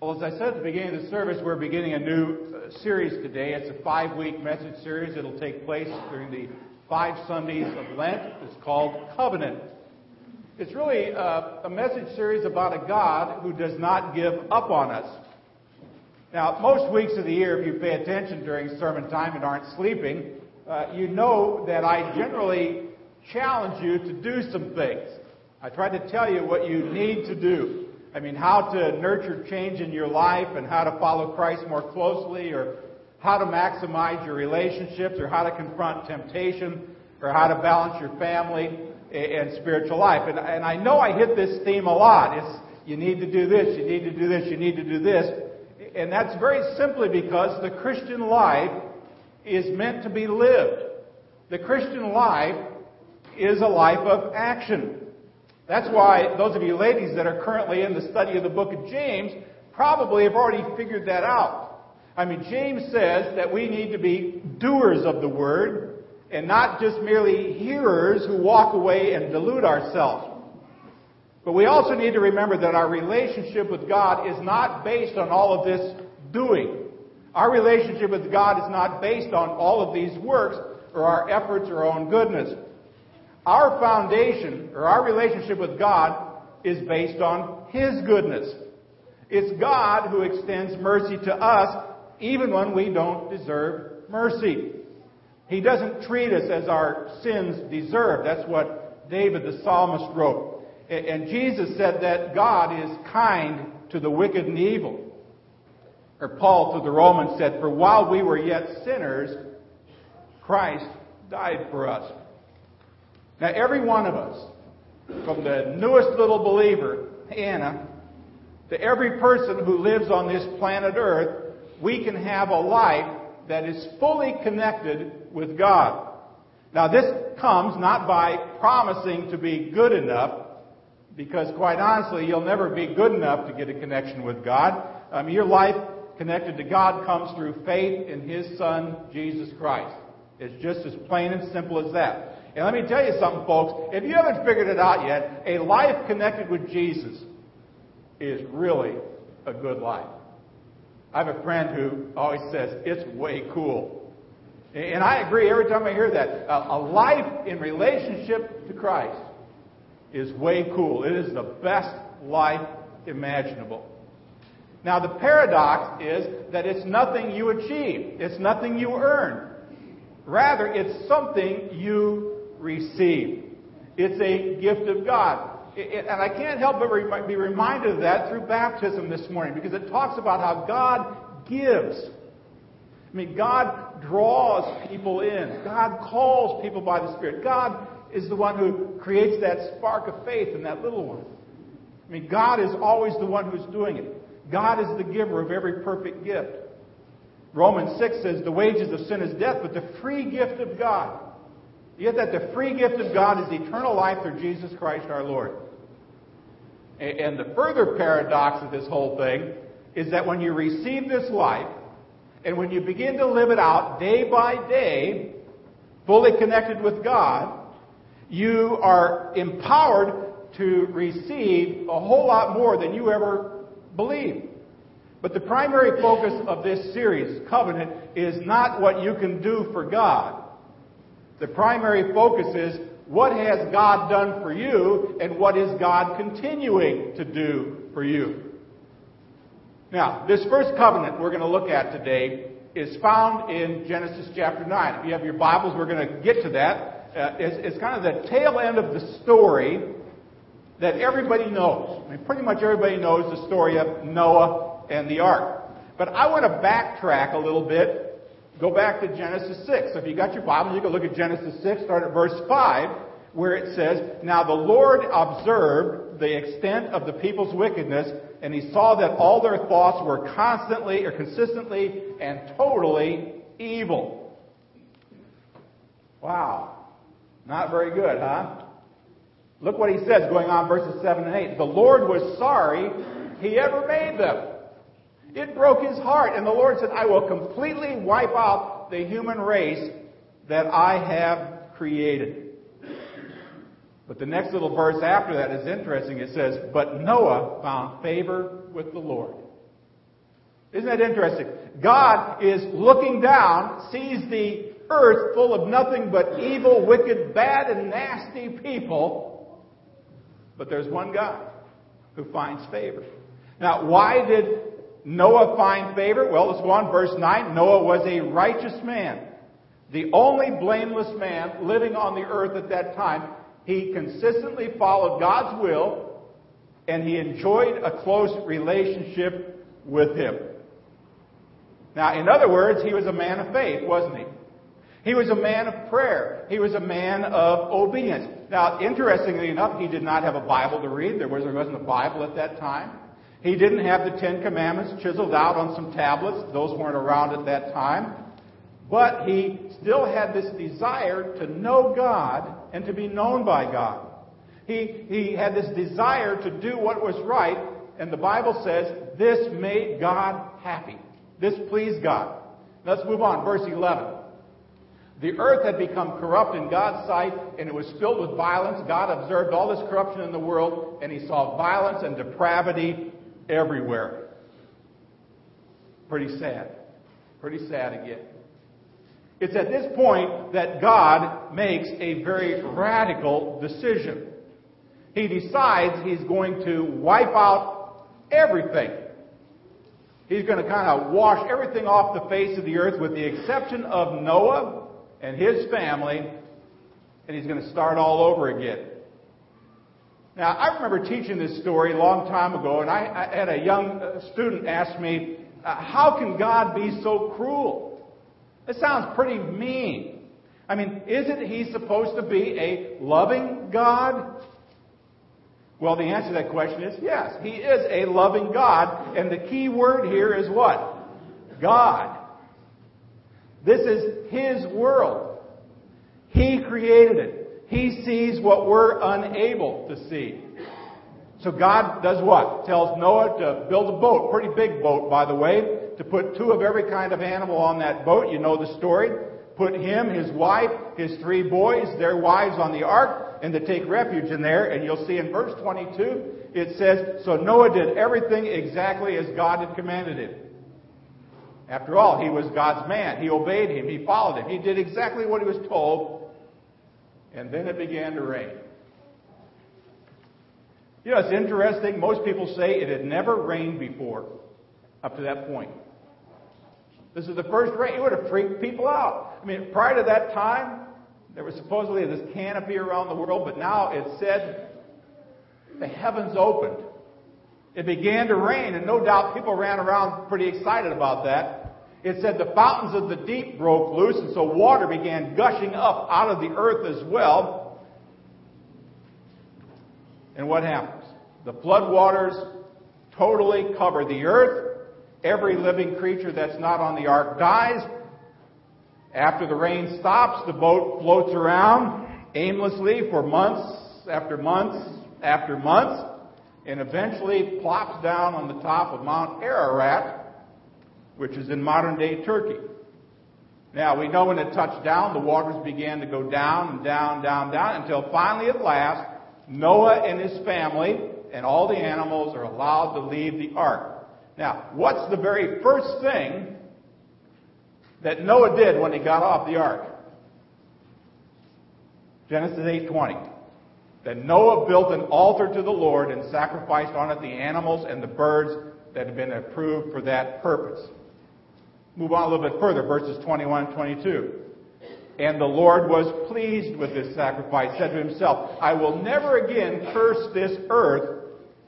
Well, as I said at the beginning of the service, we're beginning a new uh, series today. It's a five week message series. It'll take place during the five Sundays of Lent. It's called Covenant. It's really uh, a message series about a God who does not give up on us. Now, most weeks of the year, if you pay attention during sermon time and aren't sleeping, uh, you know that I generally challenge you to do some things. I try to tell you what you need to do. I mean, how to nurture change in your life and how to follow Christ more closely or how to maximize your relationships or how to confront temptation or how to balance your family and spiritual life. And, and I know I hit this theme a lot. It's you need to do this, you need to do this, you need to do this. And that's very simply because the Christian life is meant to be lived. The Christian life is a life of action. That's why those of you ladies that are currently in the study of the book of James probably have already figured that out. I mean, James says that we need to be doers of the word and not just merely hearers who walk away and delude ourselves. But we also need to remember that our relationship with God is not based on all of this doing. Our relationship with God is not based on all of these works or our efforts or our own goodness. Our foundation, or our relationship with God, is based on His goodness. It's God who extends mercy to us even when we don't deserve mercy. He doesn't treat us as our sins deserve. That's what David the psalmist wrote. And Jesus said that God is kind to the wicked and evil. Or Paul to the Romans said, For while we were yet sinners, Christ died for us. Now, every one of us, from the newest little believer, Anna, to every person who lives on this planet Earth, we can have a life that is fully connected with God. Now, this comes not by promising to be good enough, because quite honestly, you'll never be good enough to get a connection with God. Um, your life connected to God comes through faith in His Son, Jesus Christ. It's just as plain and simple as that. And let me tell you something, folks. If you haven't figured it out yet, a life connected with Jesus is really a good life. I have a friend who always says, it's way cool. And I agree every time I hear that. A life in relationship to Christ is way cool. It is the best life imaginable. Now, the paradox is that it's nothing you achieve, it's nothing you earn. Rather, it's something you receive. It's a gift of God. and I can't help but be reminded of that through baptism this morning because it talks about how God gives. I mean, God draws people in. God calls people by the Spirit. God is the one who creates that spark of faith in that little one. I mean, God is always the one who's doing it. God is the giver of every perfect gift. Romans 6 says, The wages of sin is death, but the free gift of God Yet that the free gift of God is eternal life through Jesus Christ our Lord. And the further paradox of this whole thing is that when you receive this life, and when you begin to live it out day by day, fully connected with God, you are empowered to receive a whole lot more than you ever believed. But the primary focus of this series, Covenant, is not what you can do for God. The primary focus is what has God done for you and what is God continuing to do for you. Now, this first covenant we're going to look at today is found in Genesis chapter 9. If you have your Bibles, we're going to get to that. Uh, it's, it's kind of the tail end of the story that everybody knows. I mean, pretty much everybody knows the story of Noah and the ark. But I want to backtrack a little bit Go back to Genesis 6. So if you got your Bible, you can look at Genesis 6, start at verse 5, where it says, Now the Lord observed the extent of the people's wickedness, and he saw that all their thoughts were constantly or consistently and totally evil. Wow. Not very good, huh? Look what he says going on verses 7 and 8. The Lord was sorry he ever made them. It broke his heart. And the Lord said, I will completely wipe out the human race that I have created. But the next little verse after that is interesting. It says, But Noah found favor with the Lord. Isn't that interesting? God is looking down, sees the earth full of nothing but evil, wicked, bad, and nasty people. But there's one God who finds favor. Now, why did Noah find favor? Well, let's go on. Verse 9. Noah was a righteous man. The only blameless man living on the earth at that time. He consistently followed God's will and he enjoyed a close relationship with him. Now, in other words, he was a man of faith, wasn't he? He was a man of prayer. He was a man of obedience. Now, interestingly enough, he did not have a Bible to read. There wasn't a Bible at that time. He didn't have the Ten Commandments chiseled out on some tablets. Those weren't around at that time. But he still had this desire to know God and to be known by God. He, he had this desire to do what was right, and the Bible says this made God happy. This pleased God. Let's move on. Verse 11. The earth had become corrupt in God's sight, and it was filled with violence. God observed all this corruption in the world, and he saw violence and depravity everywhere. Pretty sad. Pretty sad again. It's at this point that God makes a very radical decision. He decides he's going to wipe out everything. He's going to kind of wash everything off the face of the earth with the exception of Noah and his family, and he's going to start all over again. Now, I remember teaching this story a long time ago, and I, I had a young uh, student ask me, uh, How can God be so cruel? It sounds pretty mean. I mean, isn't he supposed to be a loving God? Well, the answer to that question is yes. He is a loving God, and the key word here is what? God. This is His world. He created it. He sees what we're unable to see. So God does what? Tells Noah to build a boat, pretty big boat, by the way, to put two of every kind of animal on that boat. You know the story. Put him, his wife, his three boys, their wives on the ark, and to take refuge in there. And you'll see in verse 22, it says, So Noah did everything exactly as God had commanded him. After all, he was God's man. He obeyed him. He followed him. He did exactly what he was told. And then it began to rain. You know, it's interesting. Most people say it had never rained before up to that point. This is the first rain. It would have freaked people out. I mean, prior to that time, there was supposedly this canopy around the world, but now it said the heavens opened. It began to rain, and no doubt people ran around pretty excited about that. It said the fountains of the deep broke loose, and so water began gushing up out of the earth as well. And what happens? The flood waters totally cover the earth. Every living creature that's not on the ark dies. After the rain stops, the boat floats around aimlessly for months after months after months and eventually plops down on the top of Mount Ararat, which is in modern day Turkey. Now, we know when it touched down, the waters began to go down and down, down, down, until finally, at last, Noah and his family and all the animals are allowed to leave the ark. Now, what's the very first thing that Noah did when he got off the ark. Genesis 8:20. That Noah built an altar to the Lord and sacrificed on it the animals and the birds that had been approved for that purpose. Move on a little bit further, verses 21 and 22. And the Lord was pleased with this sacrifice, said to himself, I will never again curse this earth,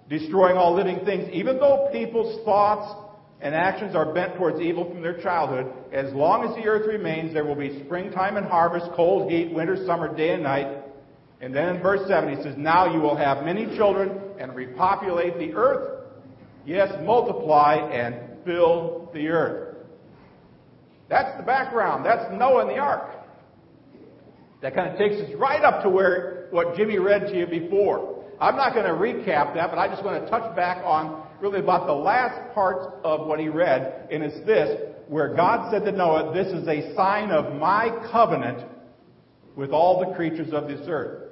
destroying all living things, even though people's thoughts and actions are bent towards evil from their childhood, as long as the earth remains, there will be springtime and harvest, cold, heat, winter, summer, day and night. And then in verse 7, he says, Now you will have many children and repopulate the earth. Yes, multiply and fill the earth. That's the background. That's Noah and the ark. That kind of takes us right up to where what Jimmy read to you before. I'm not going to recap that, but I just want to touch back on really about the last part of what he read, and it's this, where God said to Noah, This is a sign of my covenant with all the creatures of this earth.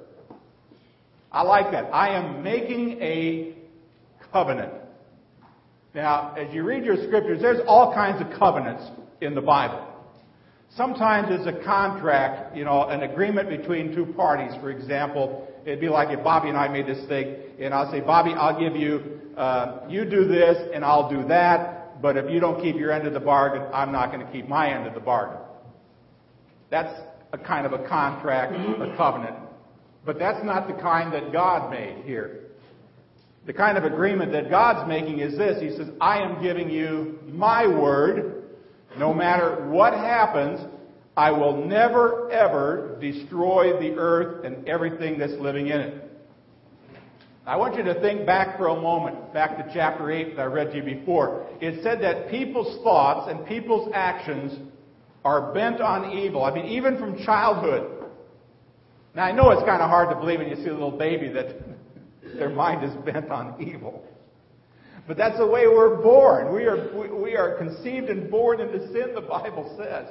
I like that. I am making a covenant. Now, as you read your scriptures, there's all kinds of covenants in the Bible. Sometimes it's a contract, you know, an agreement between two parties. For example, it'd be like if Bobby and I made this thing, and I'll say, Bobby, I'll give you, uh, you do this, and I'll do that, but if you don't keep your end of the bargain, I'm not going to keep my end of the bargain. That's a kind of a contract, a covenant. But that's not the kind that God made here. The kind of agreement that God's making is this. He says, I am giving you my word, no matter what happens, I will never ever destroy the earth and everything that's living in it. I want you to think back for a moment, back to chapter 8 that I read to you before. It said that people's thoughts and people's actions are bent on evil. I mean, even from childhood. Now, I know it's kind of hard to believe when you see a little baby that their mind is bent on evil. But that's the way we're born. We are, we are conceived and born into sin, the Bible says.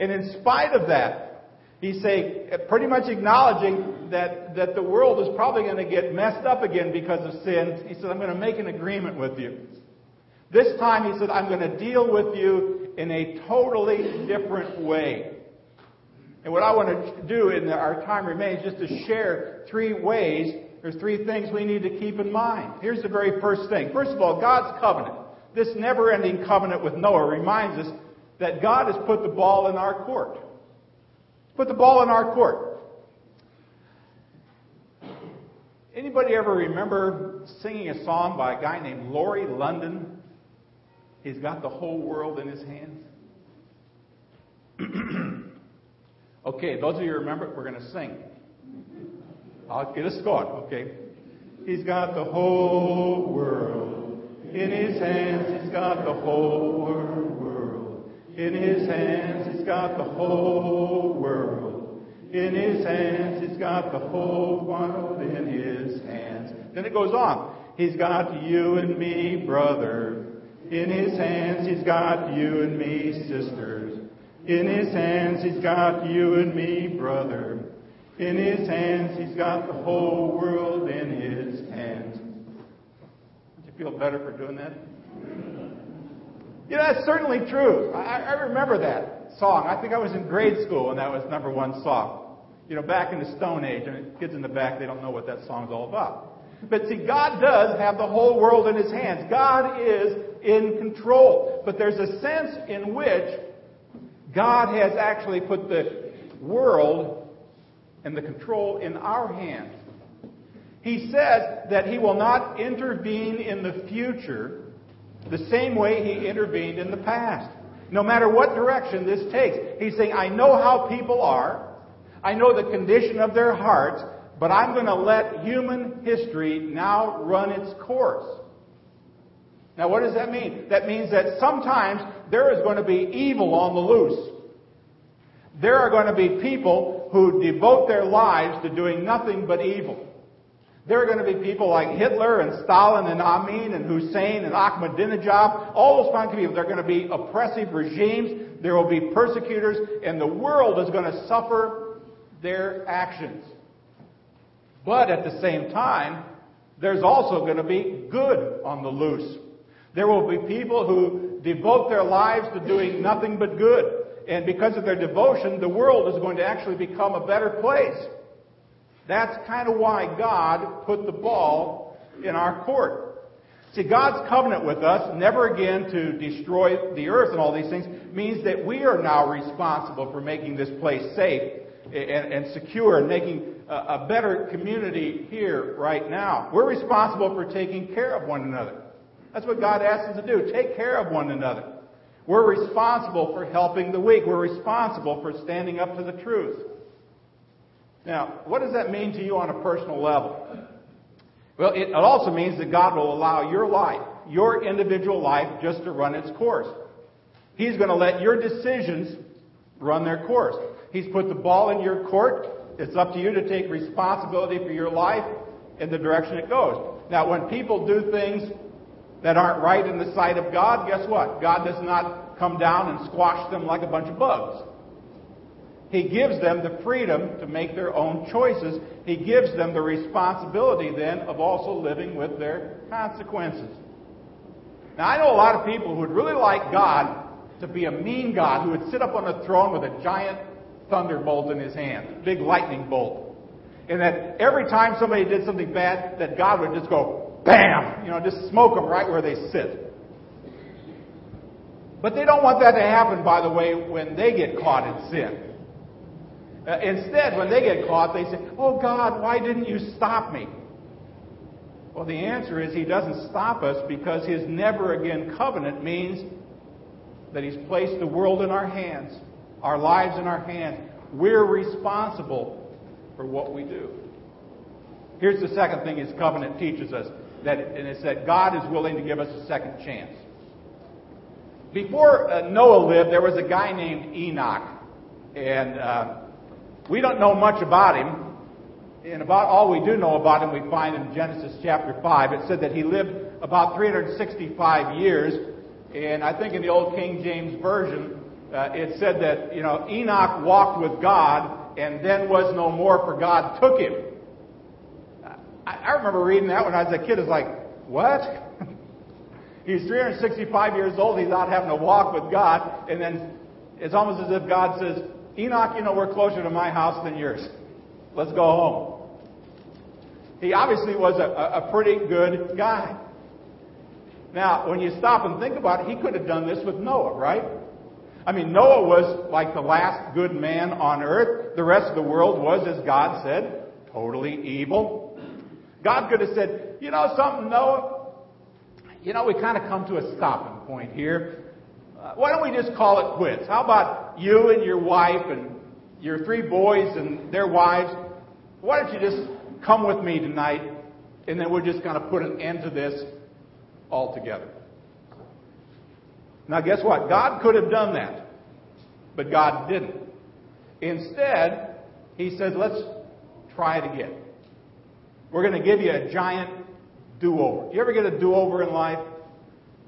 And in spite of that, he's saying, pretty much acknowledging that, that the world is probably going to get messed up again because of sin. He said, I'm going to make an agreement with you. This time, he said, I'm going to deal with you in a totally different way. And what I want to do in our time remains just to share three ways there's three things we need to keep in mind. Here's the very first thing. First of all, God's covenant. This never ending covenant with Noah reminds us that God has put the ball in our court. Put the ball in our court. Anybody ever remember singing a song by a guy named Laurie London? He's got the whole world in his hands. okay, those of you remember, it, we're going to sing. I'll get us going, okay? He's got the whole world in his hands. He's got the whole world in his hands. He's got the whole world in his hands. He's got the whole world in his hands. Then it goes on. He's got you and me, brother. In his hands, he's got you and me, sisters. In his hands, he's got you and me, brother. In his hands, he's got the whole world in his hands. Don't you feel better for doing that? Know, that's certainly true. I, I remember that song. I think I was in grade school and that was number one song. You know, back in the Stone Age, and kids in the back, they don't know what that song's all about. But see, God does have the whole world in His hands. God is in control. But there's a sense in which God has actually put the world and the control in our hands. He says that he will not intervene in the future the same way he intervened in the past. No matter what direction this takes. He's saying, I know how people are. I know the condition of their hearts, but I'm going to let human history now run its course. Now, what does that mean? That means that sometimes there is going to be evil on the loose. There are going to be people who devote their lives to doing nothing but evil. There are going to be people like Hitler and Stalin and Amin and Hussein and Ahmadinejad, all those kinds of people. They're going to be oppressive regimes. There will be persecutors, and the world is going to suffer their actions. But at the same time, there's also going to be good on the loose. There will be people who devote their lives to doing nothing but good. And because of their devotion, the world is going to actually become a better place. That's kind of why God put the ball in our court. See, God's covenant with us, never again to destroy the earth and all these things, means that we are now responsible for making this place safe and, and secure and making a, a better community here right now. We're responsible for taking care of one another. That's what God asks us to do. Take care of one another. We're responsible for helping the weak. We're responsible for standing up to the truth. Now, what does that mean to you on a personal level? Well, it also means that God will allow your life, your individual life, just to run its course. He's going to let your decisions run their course. He's put the ball in your court. It's up to you to take responsibility for your life in the direction it goes. Now, when people do things that aren't right in the sight of God, guess what? God does not come down and squash them like a bunch of bugs. He gives them the freedom to make their own choices. He gives them the responsibility then of also living with their consequences. Now, I know a lot of people who would really like God to be a mean God who would sit up on a throne with a giant thunderbolt in his hand, big lightning bolt. And that every time somebody did something bad, that God would just go, bam, you know, just smoke them right where they sit. But they don't want that to happen, by the way, when they get caught in sin. Uh, instead, when they get caught, they say, Oh God, why didn't you stop me? Well, the answer is He doesn't stop us because His never again covenant means that He's placed the world in our hands, our lives in our hands. We're responsible for what we do. Here's the second thing His covenant teaches us, that, and it's that God is willing to give us a second chance. Before uh, Noah lived, there was a guy named Enoch, and uh, we don't know much about him. And about all we do know about him, we find in Genesis chapter 5. It said that he lived about 365 years. And I think in the old King James Version, uh, it said that, you know, Enoch walked with God and then was no more, for God took him. I, I remember reading that when I was a kid. It's like, what? he's 365 years old. He's out having a walk with God. And then it's almost as if God says, Enoch, you know, we're closer to my house than yours. Let's go home. He obviously was a, a pretty good guy. Now, when you stop and think about it, he could have done this with Noah, right? I mean, Noah was like the last good man on earth. The rest of the world was, as God said, totally evil. God could have said, you know something, Noah? You know, we kind of come to a stopping point here. Uh, why don't we just call it quits? How about you and your wife and your three boys and their wives? Why don't you just come with me tonight and then we're just going to put an end to this altogether? Now, guess what? God could have done that, but God didn't. Instead, He says, let's try it again. We're going to give you a giant do over. Do you ever get a do over in life?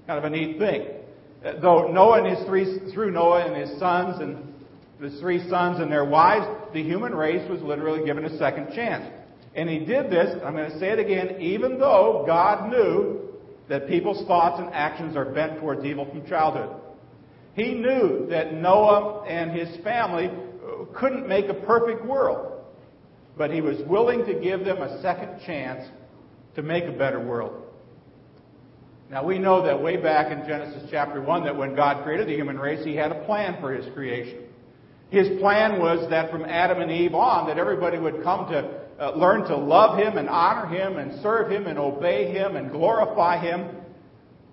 Kind of a neat thing uh, though Noah and his three, through Noah and his sons and his three sons and their wives, the human race was literally given a second chance. And he did this, I'm going to say it again, even though God knew that people's thoughts and actions are bent towards evil from childhood. He knew that Noah and his family uh, couldn't make a perfect world, but he was willing to give them a second chance to make a better world. Now we know that way back in Genesis chapter 1 that when God created the human race, He had a plan for His creation. His plan was that from Adam and Eve on, that everybody would come to uh, learn to love Him and honor Him and serve Him and obey Him and glorify Him.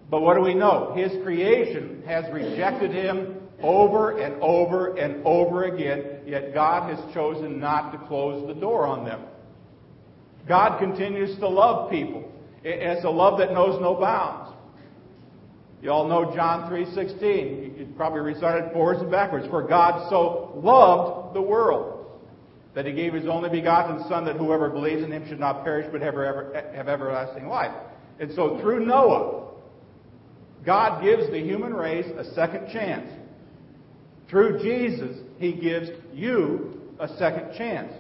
But what do we know? His creation has rejected Him over and over and over again, yet God has chosen not to close the door on them. God continues to love people. It's a love that knows no bounds. You all know John 3.16. You probably recite it forwards and backwards. For God so loved the world that he gave his only begotten Son that whoever believes in him should not perish but have, ever, have everlasting life. And so through Noah, God gives the human race a second chance. Through Jesus, he gives you a second chance.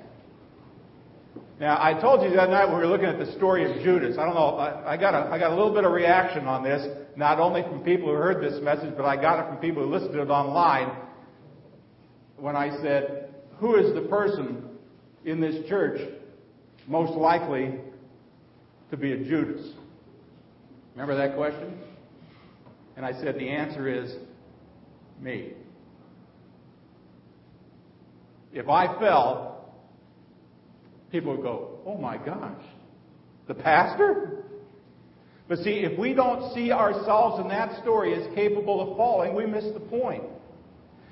Now, I told you other night when we were looking at the story of Judas. I don't know. I, I, got a, I got a little bit of reaction on this, not only from people who heard this message, but I got it from people who listened to it online. When I said, "Who is the person in this church most likely to be a Judas?" Remember that question? And I said the answer is me. If I fell, people would go, oh my gosh, the pastor? But see, if we don't see ourselves in that story as capable of falling, we miss the point.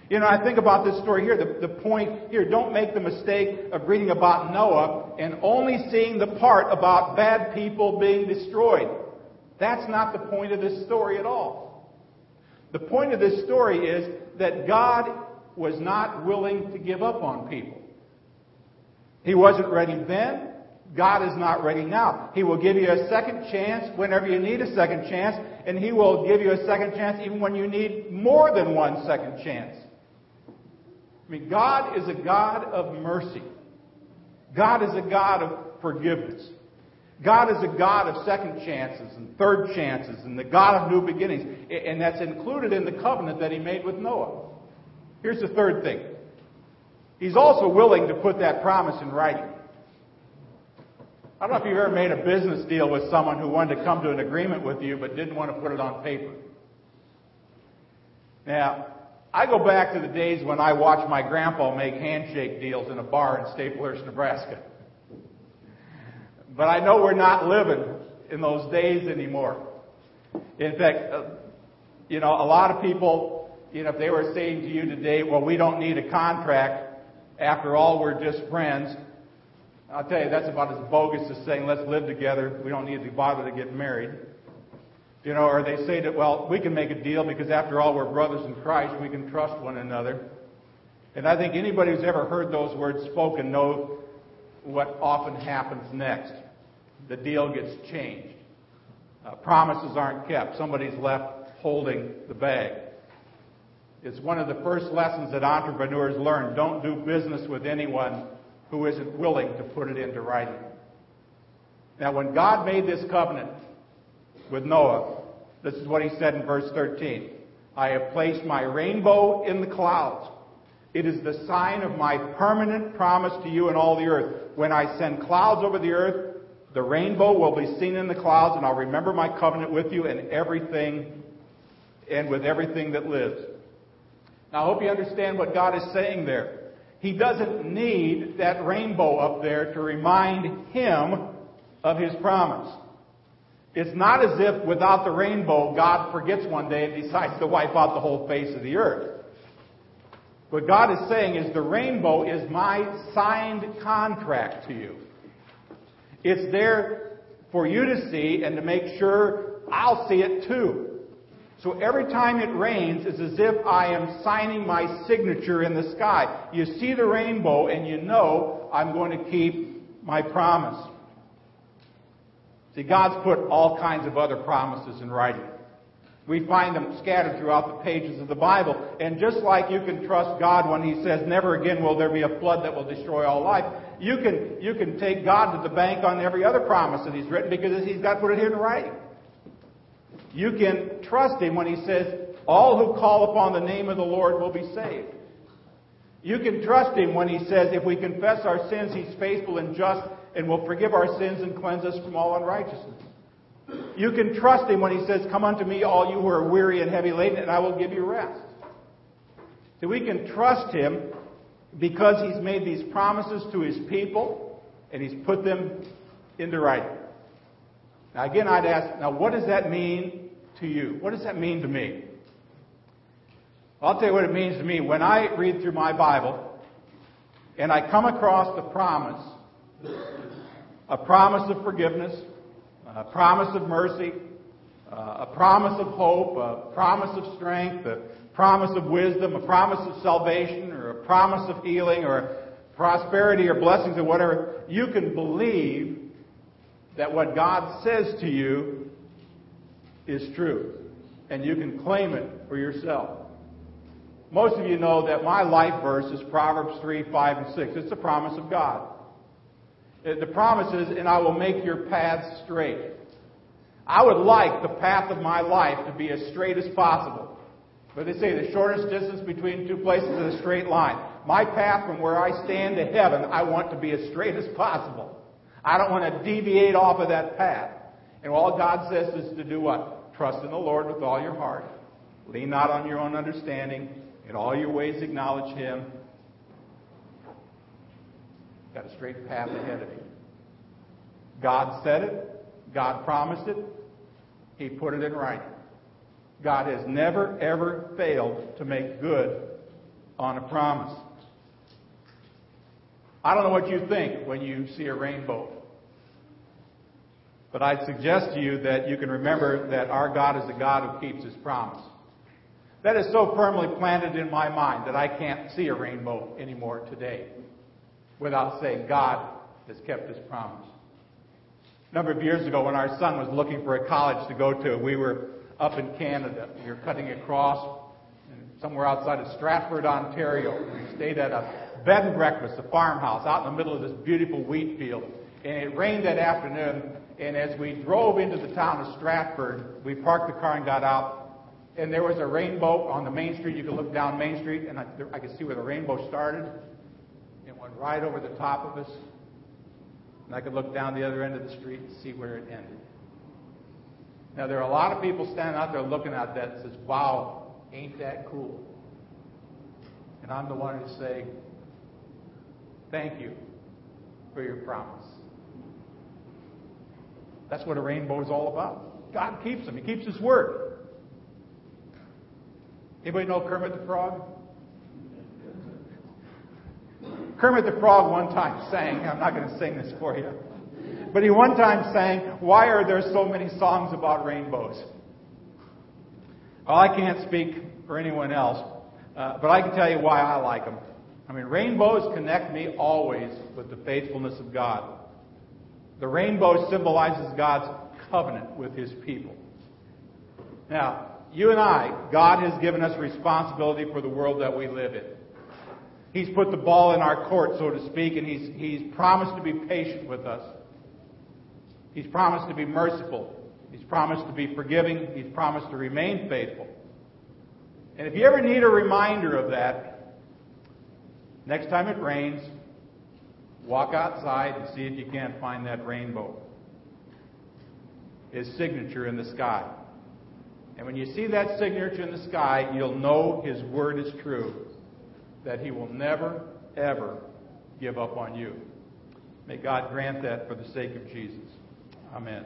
You know, I think about this story here. The, the point here, don't make the mistake of reading about Noah and only seeing the part about bad people being destroyed. That's not the point of this story at all. The point of this story is that God was not willing to give up on people. He wasn't ready then. God is not ready now. He will give you a second chance whenever you need a second chance, and He will give you a second chance even when you need more than one second chance. I mean, God is a God of mercy. God is a God of forgiveness. God is a God of second chances and third chances and the God of new beginnings. And that's included in the covenant that he made with Noah. Here's the third thing. He's also willing to put that promise in writing. I don't know if you've ever made a business deal with someone who wanted to come to an agreement with you but didn't want to put it on paper. Now, I go back to the days when I watched my grandpa make handshake deals in a bar in Staplehurst, Nebraska. But I know we're not living in those days anymore. In fact, uh, you know, a lot of people, you know, if they were saying to you today, well, we don't need a contract, after all, we're just friends, I'll tell you, that's about as bogus as saying, let's live together. We don't need to bother to get married. You know, or they say that, well, we can make a deal because after all, we're brothers in Christ. We can trust one another. And I think anybody who's ever heard those words spoken know what often happens next. The deal gets changed. Uh, promises aren't kept. Somebody's left holding the bag. It's one of the first lessons that entrepreneurs learn. Don't do business with anyone who isn't willing to put it into writing. Now, when God made this covenant with Noah, this is what he said in verse 13 I have placed my rainbow in the clouds. It is the sign of my permanent promise to you and all the earth. When I send clouds over the earth, the rainbow will be seen in the clouds, and I'll remember my covenant with you and everything, and with everything that lives. Now, I hope you understand what God is saying there. He doesn't need that rainbow up there to remind him of his promise. It's not as if without the rainbow, God forgets one day and decides to wipe out the whole face of the earth. What God is saying is the rainbow is my signed contract to you. It's there for you to see and to make sure I'll see it too. So every time it rains, it's as if I am signing my signature in the sky. You see the rainbow and you know I'm going to keep my promise. See, God's put all kinds of other promises in writing. We find them scattered throughout the pages of the Bible. And just like you can trust God when He says, never again will there be a flood that will destroy all life, you can, you can take God to the bank on every other promise that He's written because He's got to put it here in writing. You can trust Him when He says, all who call upon the name of the Lord will be saved. You can trust Him when He says, if we confess our sins, He's faithful and just and will forgive our sins and cleanse us from all unrighteousness. You can trust Him when He says, Come unto me, all you who are weary and heavy laden, and I will give you rest. So we can trust Him because He's made these promises to His people and He's put them into writing. Now, again, I'd ask, now, what does that mean to you? What does that mean to me? I'll tell you what it means to me. When I read through my Bible and I come across the promise, a promise of forgiveness, a promise of mercy, uh, a promise of hope, a promise of strength, a promise of wisdom, a promise of salvation, or a promise of healing, or prosperity, or blessings, or whatever, you can believe that what God says to you is true. And you can claim it for yourself. Most of you know that my life verse is Proverbs 3, 5, and 6. It's the promise of God. The promise is, and I will make your paths straight. I would like the path of my life to be as straight as possible. But they say the shortest distance between two places is a straight line. My path from where I stand to heaven, I want to be as straight as possible. I don't want to deviate off of that path. And all God says is to do what? Trust in the Lord with all your heart. Lean not on your own understanding. In all your ways acknowledge Him. Got a straight path ahead of you. God said it. God promised it. He put it in writing. God has never, ever failed to make good on a promise. I don't know what you think when you see a rainbow. But I'd suggest to you that you can remember that our God is a God who keeps his promise. That is so firmly planted in my mind that I can't see a rainbow anymore today without saying God has kept his promise. A number of years ago, when our son was looking for a college to go to, we were up in Canada. We were cutting across somewhere outside of Stratford, Ontario. We stayed at a bed and breakfast, a farmhouse, out in the middle of this beautiful wheat field. And it rained that afternoon, And as we drove into the town of Stratford, we parked the car and got out, and there was a rainbow on the main street. You could look down Main Street, and I, I could see where the rainbow started. It went right over the top of us, and I could look down the other end of the street and see where it ended. Now, there are a lot of people standing out there looking at that and says, wow, ain't that cool? And I'm the one to say, thank you for your promise. That's what a rainbow is all about. God keeps them. He keeps His word. Anybody know Kermit the Frog? Kermit the Frog one time sang, I'm not going to sing this for you, but he one time sang, Why are there so many songs about rainbows? Well, I can't speak for anyone else, uh, but I can tell you why I like them. I mean, rainbows connect me always with the faithfulness of God. The rainbow symbolizes God's covenant with his people. Now, you and I, God has given us responsibility for the world that we live in. He's put the ball in our court, so to speak, and he's, he's promised to be patient with us. He's promised to be merciful. He's promised to be forgiving. He's promised to remain faithful. And if you ever need a reminder of that, next time it rains, walk outside and see if you can't find that rainbow. His signature in the sky. And when you see that signature in the sky, you'll know His word is true that He will never, ever give up on you. May God grant that for the sake of Jesus. Amen.